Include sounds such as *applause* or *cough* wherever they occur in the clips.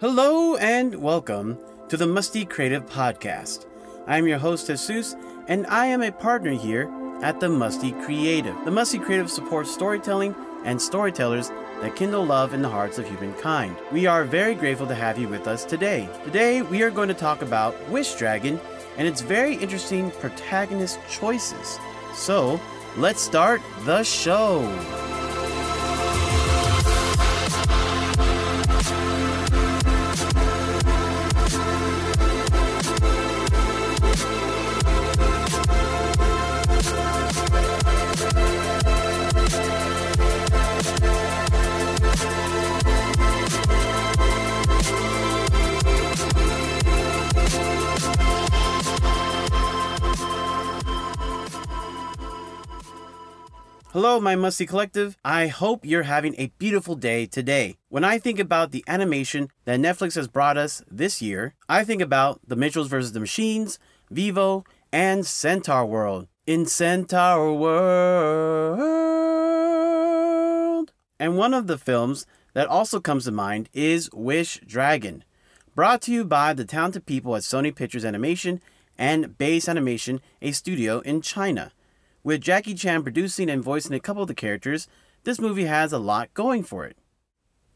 Hello and welcome to the Musty Creative Podcast. I am your host, Jesus, and I am a partner here at the Musty Creative. The Musty Creative supports storytelling and storytellers that kindle love in the hearts of humankind. We are very grateful to have you with us today. Today, we are going to talk about Wish Dragon and its very interesting protagonist choices. So, let's start the show. Hello, my Musty Collective. I hope you're having a beautiful day today. When I think about the animation that Netflix has brought us this year, I think about The Mitchells vs. the Machines, Vivo, and Centaur World. In Centaur World. And one of the films that also comes to mind is Wish Dragon, brought to you by the talented people at Sony Pictures Animation and Base Animation, a studio in China. With Jackie Chan producing and voicing a couple of the characters, this movie has a lot going for it.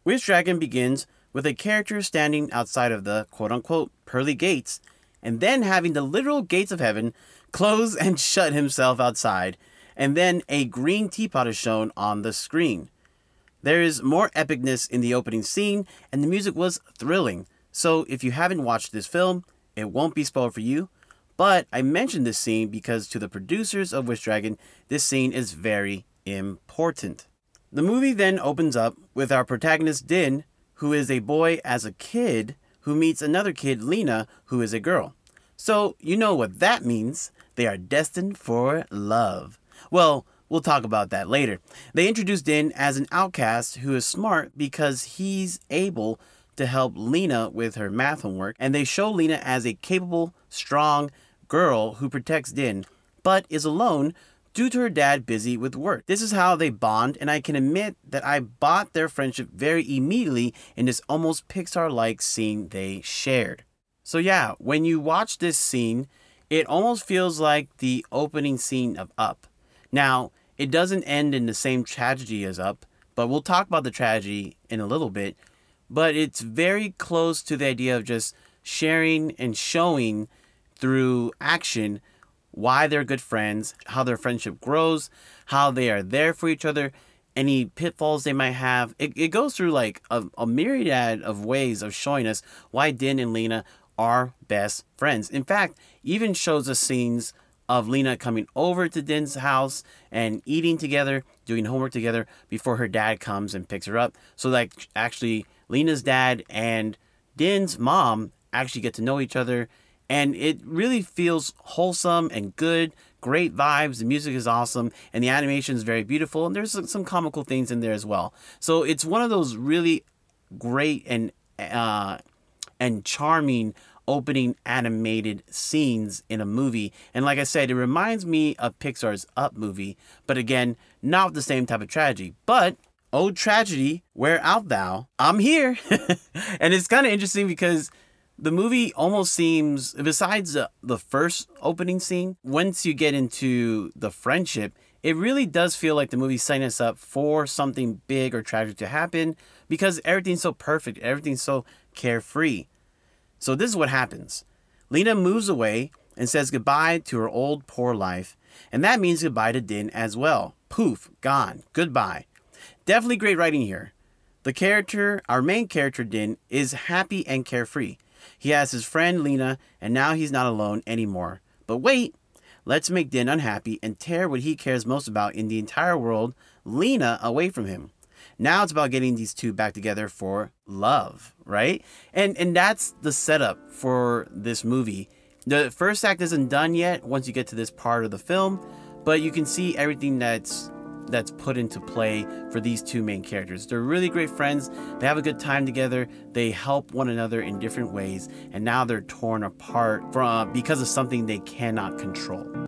Wish Dragon begins with a character standing outside of the quote unquote pearly gates, and then having the literal gates of heaven close and *laughs* shut himself outside, and then a green teapot is shown on the screen. There is more epicness in the opening scene, and the music was thrilling. So if you haven't watched this film, it won't be spoiled for you, but I mentioned this scene because to the producers of Wish Dragon, this scene is very important. The movie then opens up with our protagonist Din, who is a boy as a kid, who meets another kid, Lena, who is a girl. So you know what that means. They are destined for love. Well, we'll talk about that later. They introduce Din as an outcast who is smart because he's able to help Lena with her math homework, and they show Lena as a capable, strong, girl who protects Din, but is alone due to her dad busy with work. This is how they bond, and I can admit that I bought their friendship very immediately in this almost Pixar like scene they shared. So, yeah, when you watch this scene, it almost feels like the opening scene of Up. Now, it doesn't end in the same tragedy as Up, but we'll talk about the tragedy in a little bit. But it's very close to the idea of just sharing and showing through action why they're good friends, how their friendship grows, how they are there for each other, any pitfalls they might have. It, it goes through like a, a myriad of ways of showing us why Din and Lena are best friends. In fact, even shows us scenes of Lena coming over to Din's house and eating together, doing homework together before her dad comes and picks her up. So like actually Lena's dad and Din's mom actually get to know each other and it really feels wholesome and good. Great vibes. The music is awesome, and the animation is very beautiful. And there's some comical things in there as well. So it's one of those really great and uh, and charming opening animated scenes in a movie. And like I said, it reminds me of Pixar's Up movie, but again, not the same type of tragedy. But Oh tragedy, where art thou? I'm here. *laughs* and it's kind of interesting because the movie almost seems besides the, the first opening scene once you get into the friendship it really does feel like the movie's setting us up for something big or tragic to happen because everything's so perfect everything's so carefree. So this is what happens. Lena moves away and says goodbye to her old poor life and that means goodbye to din as well. Poof gone. Goodbye. Definitely great writing here. The character our main character din is happy and carefree he has his friend Lena, and now he's not alone anymore. But wait, let's make Din unhappy and tear what he cares most about in the entire world, Lena, away from him. Now it's about getting these two back together for love, right? And and that's the setup for this movie. The first act isn't done yet once you get to this part of the film, but you can see everything that's that's put into play for these two main characters. They're really great friends. They have a good time together. They help one another in different ways, and now they're torn apart from because of something they cannot control.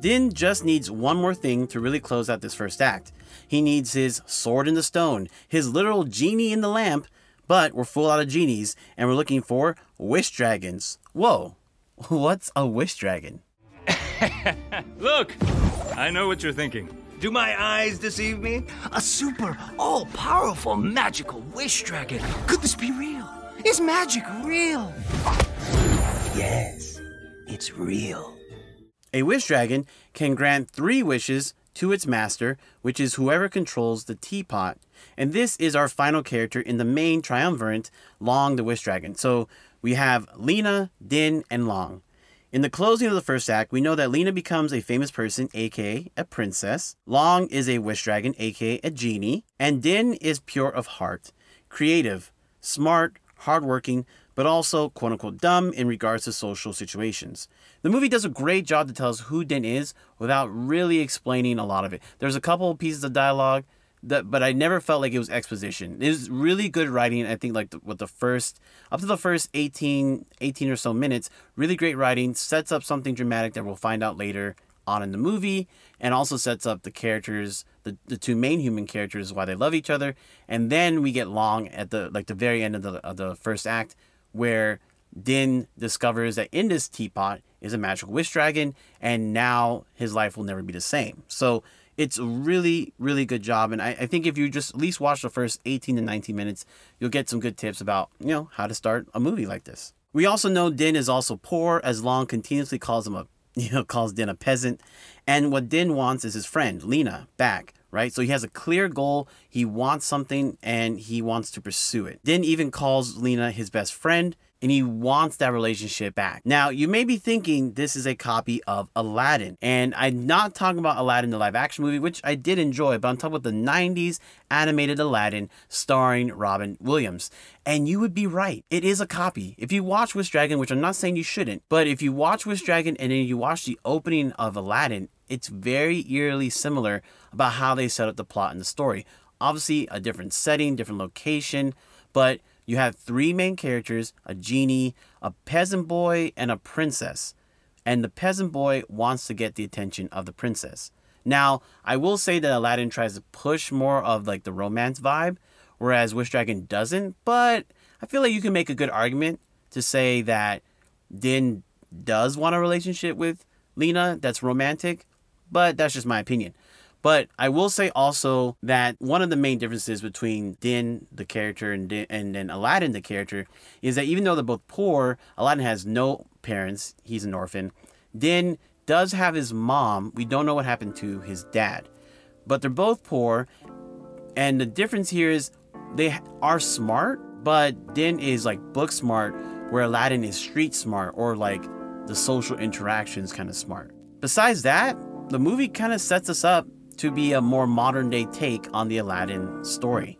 Din just needs one more thing to really close out this first act. He needs his sword in the stone, his literal genie in the lamp, but we're full out of genies and we're looking for wish dragons. Whoa, *laughs* what's a wish dragon? *laughs* Look, I know what you're thinking. Do my eyes deceive me? A super, all powerful, magical wish dragon. Could this be real? Is magic real? Yes, it's real. A wish dragon can grant three wishes to its master, which is whoever controls the teapot. And this is our final character in the main triumvirate, Long the Wish Dragon. So we have Lena, Din, and Long. In the closing of the first act, we know that Lena becomes a famous person, aka a princess. Long is a wish dragon, aka a genie. And Din is pure of heart, creative, smart, hardworking, but also quote unquote dumb in regards to social situations. The movie does a great job to tell us who Din is without really explaining a lot of it. There's a couple of pieces of dialogue that, but I never felt like it was exposition. It was really good writing. I think like the, with the first up to the first 18, 18 or so minutes, really great writing sets up something dramatic that we'll find out later on in the movie and also sets up the characters the, the two main human characters why they love each other and then we get long at the like the very end of the, of the first act where Din discovers that in this teapot is a magical wish dragon, and now his life will never be the same. So it's a really, really good job. And I, I, think if you just at least watch the first 18 to 19 minutes, you'll get some good tips about, you know, how to start a movie like this. We also know Din is also poor, as Long continuously calls him a, *laughs* you know, calls Din a peasant. And what Din wants is his friend, Lena, back right? So he has a clear goal. He wants something and he wants to pursue it. Din even calls Lena his best friend and he wants that relationship back. Now, you may be thinking this is a copy of Aladdin, and I'm not talking about Aladdin, the live action movie, which I did enjoy, but I'm talking about the 90s animated Aladdin starring Robin Williams. And you would be right. It is a copy. If you watch Wish Dragon, which I'm not saying you shouldn't, but if you watch Wish Dragon and then you watch the opening of Aladdin, it's very eerily similar about how they set up the plot and the story. Obviously, a different setting, different location, but you have three main characters a genie, a peasant boy, and a princess. And the peasant boy wants to get the attention of the princess. Now, I will say that Aladdin tries to push more of like the romance vibe, whereas Wish Dragon doesn't, but I feel like you can make a good argument to say that Din does want a relationship with Lena that's romantic, but that's just my opinion. But I will say also that one of the main differences between Din, the character, and and then Aladdin, the character, is that even though they're both poor, Aladdin has no parents. He's an orphan. Din does have his mom. We don't know what happened to his dad, but they're both poor. And the difference here is they are smart, but Din is like book smart, where Aladdin is street smart or like the social interactions kind of smart. Besides that, the movie kind of sets us up to be a more modern day take on the Aladdin story.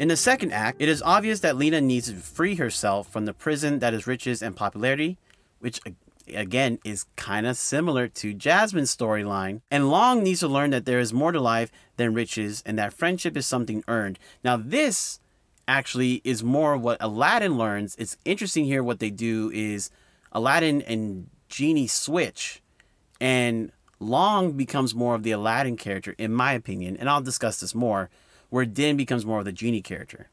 In the second act, it is obvious that Lena needs to free herself from the prison that is riches and popularity, which again is kind of similar to Jasmine's storyline. And Long needs to learn that there is more to life than riches and that friendship is something earned. Now, this actually is more what Aladdin learns. It's interesting here what they do is Aladdin and Genie switch, and Long becomes more of the Aladdin character, in my opinion, and I'll discuss this more where Din becomes more of the genie character.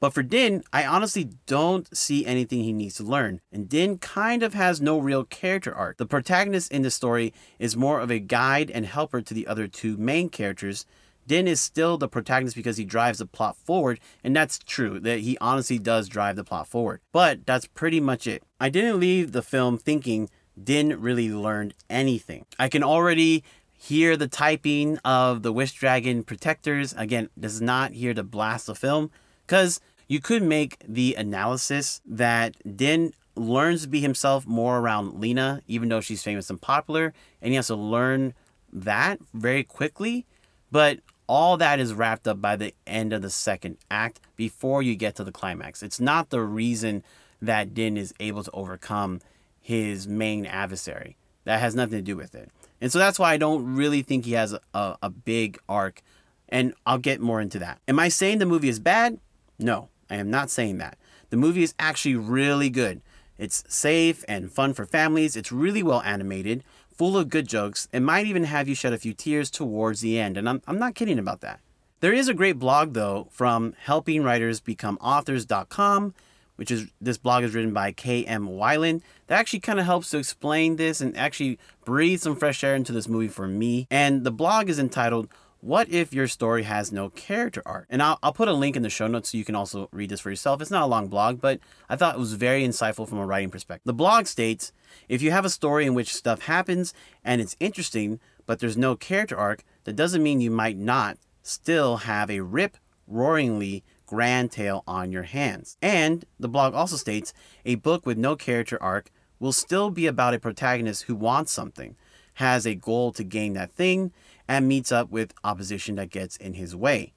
But for Din, I honestly don't see anything he needs to learn, and Din kind of has no real character arc. The protagonist in the story is more of a guide and helper to the other two main characters. Din is still the protagonist because he drives the plot forward, and that's true, that he honestly does drive the plot forward. But that's pretty much it. I didn't leave the film thinking Din really learned anything. I can already hear the typing of the Wish Dragon protectors. Again, this is not here to blast the film because You could make the analysis that Din learns to be himself more around Lena, even though she's famous and popular, and he has to learn that very quickly. But all that is wrapped up by the end of the second act before you get to the climax. It's not the reason that Din is able to overcome his main adversary. That has nothing to do with it. And so that's why I don't really think he has a, a, big arc. And I'll get more into that. Am I saying the movie is bad? No, I am not saying that. The movie is actually really good. It's safe and fun for families. It's really well animated, full of good jokes. It might even have you shed a few tears towards the end. And I'm, I'm not kidding about that. There is a great blog, though, from helpingwritersbecomeauthors.com, which is this blog is written by K.M. Weiland. That actually kind of helps to explain this and actually breathe some fresh air into this movie for me. And the blog is entitled what if your story has no character arc? And I'll, I'll put a link in the show notes so you can also read this for yourself. It's not a long blog, but I thought it was very insightful from a writing perspective. The blog states if you have a story in which stuff happens and it's interesting, but there's no character arc, that doesn't mean you might not still have a rip roaringly grand tale on your hands. And the blog also states a book with no character arc will still be about a protagonist who wants something, has a goal to gain that thing, and meets up with opposition that gets in his way.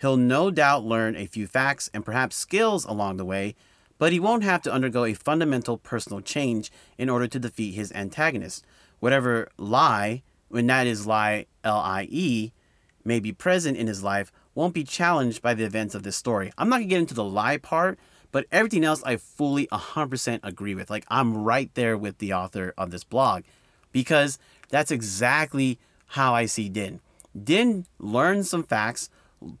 He'll no doubt learn a few facts and perhaps skills along the way, but he won't have to undergo a fundamental personal change in order to defeat his antagonist. Whatever lie, when that is lie L I E, may be present in his life won't be challenged by the events of this story. I'm not gonna get into the lie part, but everything else I fully 100% agree with. Like, I'm right there with the author of this blog because that's exactly how I see Din. Din learns some facts,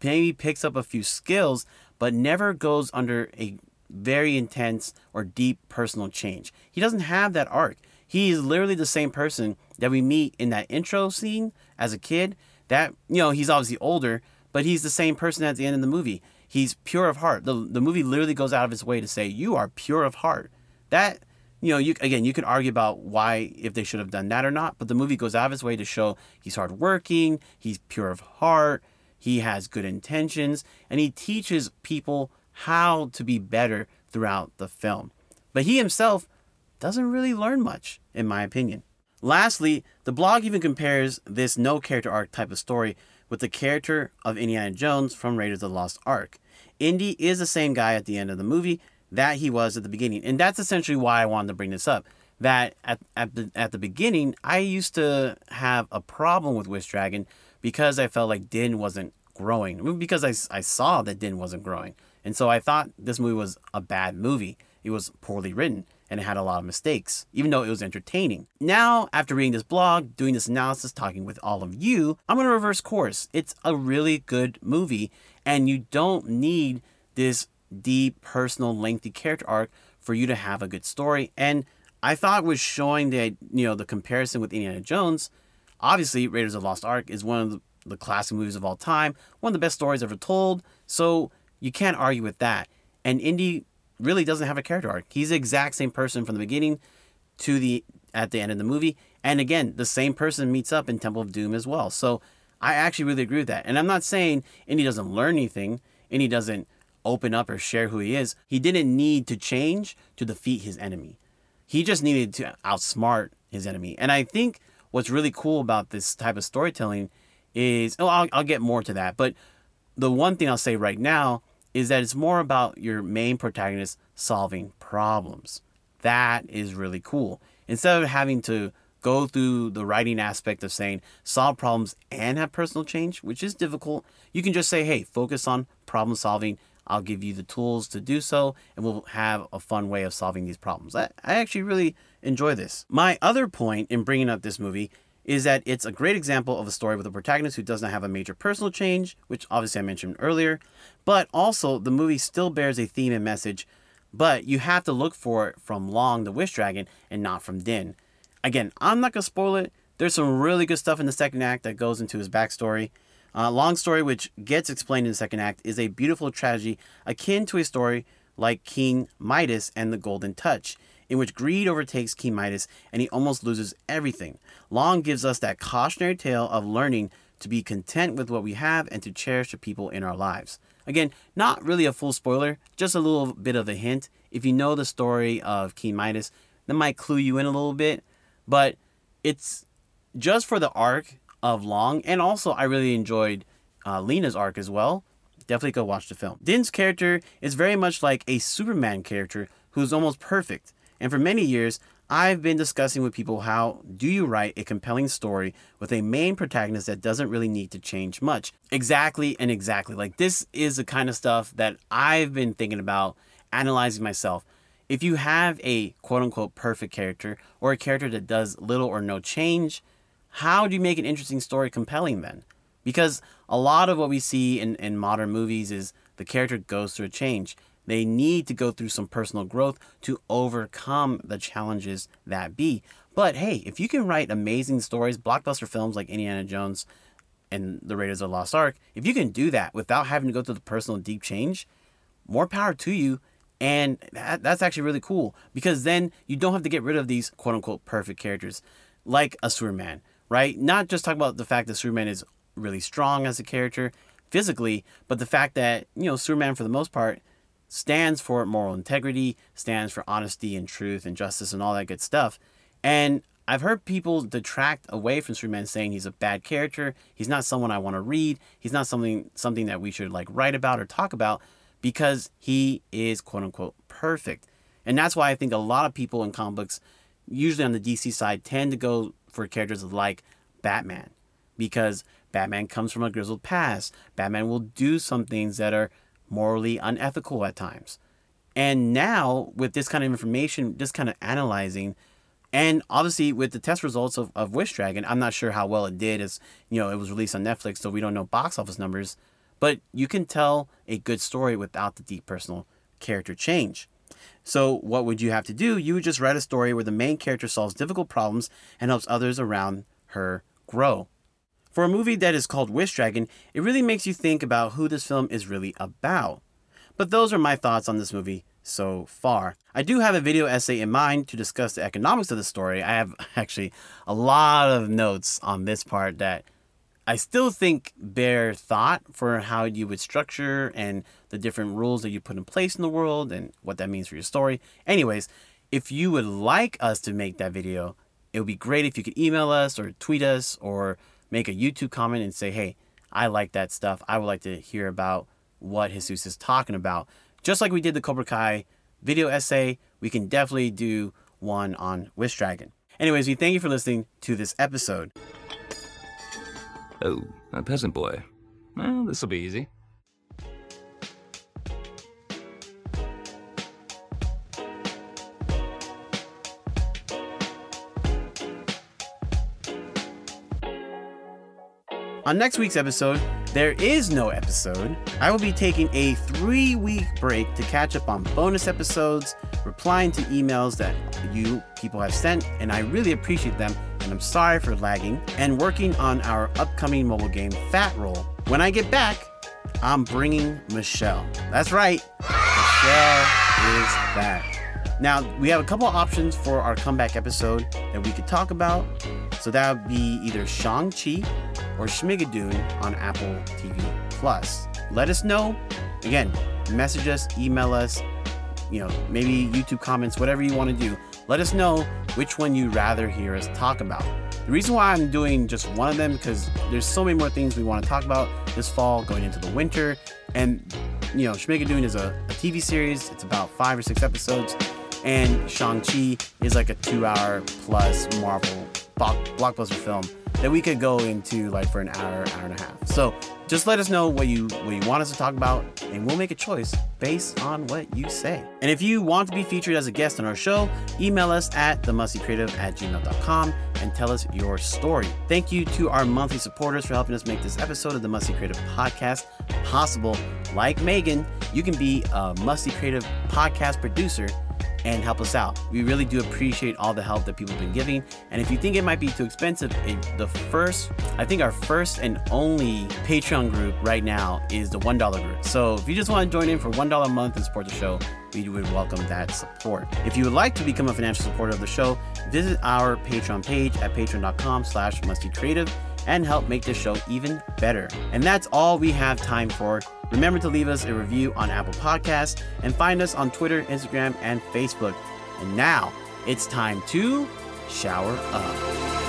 maybe picks up a few skills, but never goes under a very intense or deep personal change. He doesn't have that arc. He is literally the same person that we meet in that intro scene as a kid. That, you know, he's obviously older, but he's the same person at the end of the movie. He's pure of heart. The, the movie literally goes out of its way to say, You are pure of heart. That you know, you again, you can argue about why if they should have done that or not, but the movie goes out of its way to show he's hardworking, he's pure of heart, he has good intentions, and he teaches people how to be better throughout the film. But he himself doesn't really learn much, in my opinion. Lastly, the blog even compares this no character arc type of story with the character of Indiana Jones from Raiders of the Lost Ark. Indy is the same guy at the end of the movie, that he was at the beginning. And that's essentially why I wanted to bring this up. That at, at, the, at the beginning, I used to have a problem with Wish Dragon because I felt like Din wasn't growing. Because I, I saw that Din wasn't growing. And so I thought this movie was a bad movie. It was poorly written and it had a lot of mistakes, even though it was entertaining. Now, after reading this blog, doing this analysis, talking with all of you, I'm to reverse course. It's a really good movie, and you don't need this deep, personal, lengthy character arc for you to have a good story. And I thought was showing the you know the comparison with Indiana Jones. Obviously, Raiders of Lost Ark is one of the, the classic movies of all time, one of the best stories ever told. So you can't argue with that. And Indy really doesn't have a character arc. He's the exact same person from the beginning to the at the end of the movie. And again, the same person meets up in Temple of Doom as well. So I actually really agree with that. And I'm not saying Indy doesn't learn anything, Indy doesn't open up or share who he is. He didn't need to change to defeat his enemy. He just needed to outsmart his enemy. And I think what's really cool about this type of storytelling is, oh, I'll, I'll get more to that. But the one thing I'll say right now is that it's more about your main protagonist solving problems. That is really cool. Instead of having to go through the writing aspect of saying solve problems and have personal change, which is difficult, you can just say, hey, focus on problem solving I'll give you the tools to do so, and we'll have a fun way of solving these problems. I, I actually really enjoy this. My other point in bringing up this movie is that it's a great example of a story with a protagonist who does not have a major personal change, which obviously I mentioned earlier, but also the movie still bears a theme and message, but you have to look for it from Long the Wish Dragon and not from Din. Again, I'm not gonna spoil it. There's some really good stuff in the second act that goes into his backstory. Uh, long story, which gets explained in the second act, is a beautiful tragedy akin to a story like King Midas and the Golden Touch, in which greed overtakes King Midas and he almost loses everything. Long gives us that cautionary tale of learning to be content with what we have and to cherish the people in our lives. Again, not really a full spoiler, just a little bit of a hint. If you know the story of King Midas, that might clue you in a little bit, but it's just for the arc of Long, and also I really enjoyed uh, Lena's arc as well. Definitely go watch the film. Din's character is very much like a Superman character who's almost perfect. And for many years, I've been discussing with people how do you write a compelling story with a main protagonist that doesn't really need to change much? Exactly and exactly. Like this is the kind of stuff that I've been thinking about analyzing myself. If you have a quote unquote perfect character or a character that does little or no change, how do you make an interesting story compelling then? Because a lot of what we see in, in modern movies is the character goes through a change. They need to go through some personal growth to overcome the challenges that be. But hey, if you can write amazing stories, blockbuster films like Indiana Jones and The Raiders of the Lost Ark, if you can do that without having to go through the personal deep change, more power to you. And that, that's actually really cool because then you don't have to get rid of these quote unquote perfect characters like a Superman, right? Not just talk about the fact that Superman is really strong as a character physically, but the fact that, you know, Superman for the most part stands for moral integrity, stands for honesty and truth and justice and all that good stuff. And I've heard people detract away from Superman saying he's a bad character, he's not someone I want to read, he's not something something that we should like write about or talk about because he is quote unquote perfect. And that's why I think a lot of people in comic books, usually on the DC side, tend to go for characters like Batman. Because Batman comes from a grizzled past. Batman will do some things that are morally unethical at times. And now, with this kind of information, just kind of analyzing, and obviously with the test results of, of Wish Dragon, I'm not sure how well it did as, you know, it was released on Netflix, so we don't know box office numbers, but you can tell a good story without the deep personal character change. So, what would you have to do? You would just write a story where the main character solves difficult problems and helps others around her grow. For a movie that is called Wish Dragon, it really makes you think about who this film is really about. But those are my thoughts on this movie so far. I do have a video essay in mind to discuss the economics of the story. I have *laughs* actually a lot of notes on this part that I still think bear thought for how you would structure and the different rules that you put in place in the world and what that means for your story. Anyways, if you would like us to make that video, it would be great if you could email us or tweet us or make a YouTube comment and say, hey, I like that stuff. I would like to hear about what Jesus is talking about. Just like we did the Cobra Kai video essay, we can definitely do one on Wish Dragon. Anyways, we thank you for listening to this episode. Oh, a peasant boy. Well, this'll be easy. On next week's episode, there is no episode. I will be taking a three week break to catch up on bonus episodes, replying to emails that you people have sent, and I really appreciate them. And I'm sorry for lagging, and working on our upcoming mobile game Fat Roll. When I get back, I'm bringing Michelle. That's right, Michelle is back. Now, we have a couple options for our comeback episode that we could talk about. So that would be either Shang-Chi or Schmigadoon on Apple TV Plus. Let us know. Again, message us, email us, you know, maybe YouTube comments, whatever you want to do. Let us know which one you'd rather hear us talk about. The reason why I'm doing just one of them because there's so many more things we want to talk about this fall going into the winter. And you know, Schmigadoon is a, a TV series. It's about five or six episodes. And Shang-Chi is like a two hour plus Marvel blockbuster film that we could go into like for an hour, hour and a half. So just let us know what you what you want us to talk about, and we'll make a choice based on what you say. And if you want to be featured as a guest on our show, email us at themustycreative at gmail.com and tell us your story. Thank you to our monthly supporters for helping us make this episode of the Musty Creative Podcast possible. Like Megan, you can be a Musty Creative podcast producer and help us out. We really do appreciate all the help that people have been giving. And if you think it might be too expensive, the first, I think our first and only Patreon group right now is the $1 group. So if you just want to join in for $1 a month and support the show, we would welcome that support. If you would like to become a financial supporter of the show, visit our Patreon page at patreon.com slash mustycreative and help make the show even better. And that's all we have time for. Remember to leave us a review on Apple Podcasts and find us on Twitter, Instagram, and Facebook. And now it's time to shower up.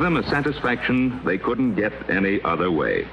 Them a satisfaction they couldn't get any other way.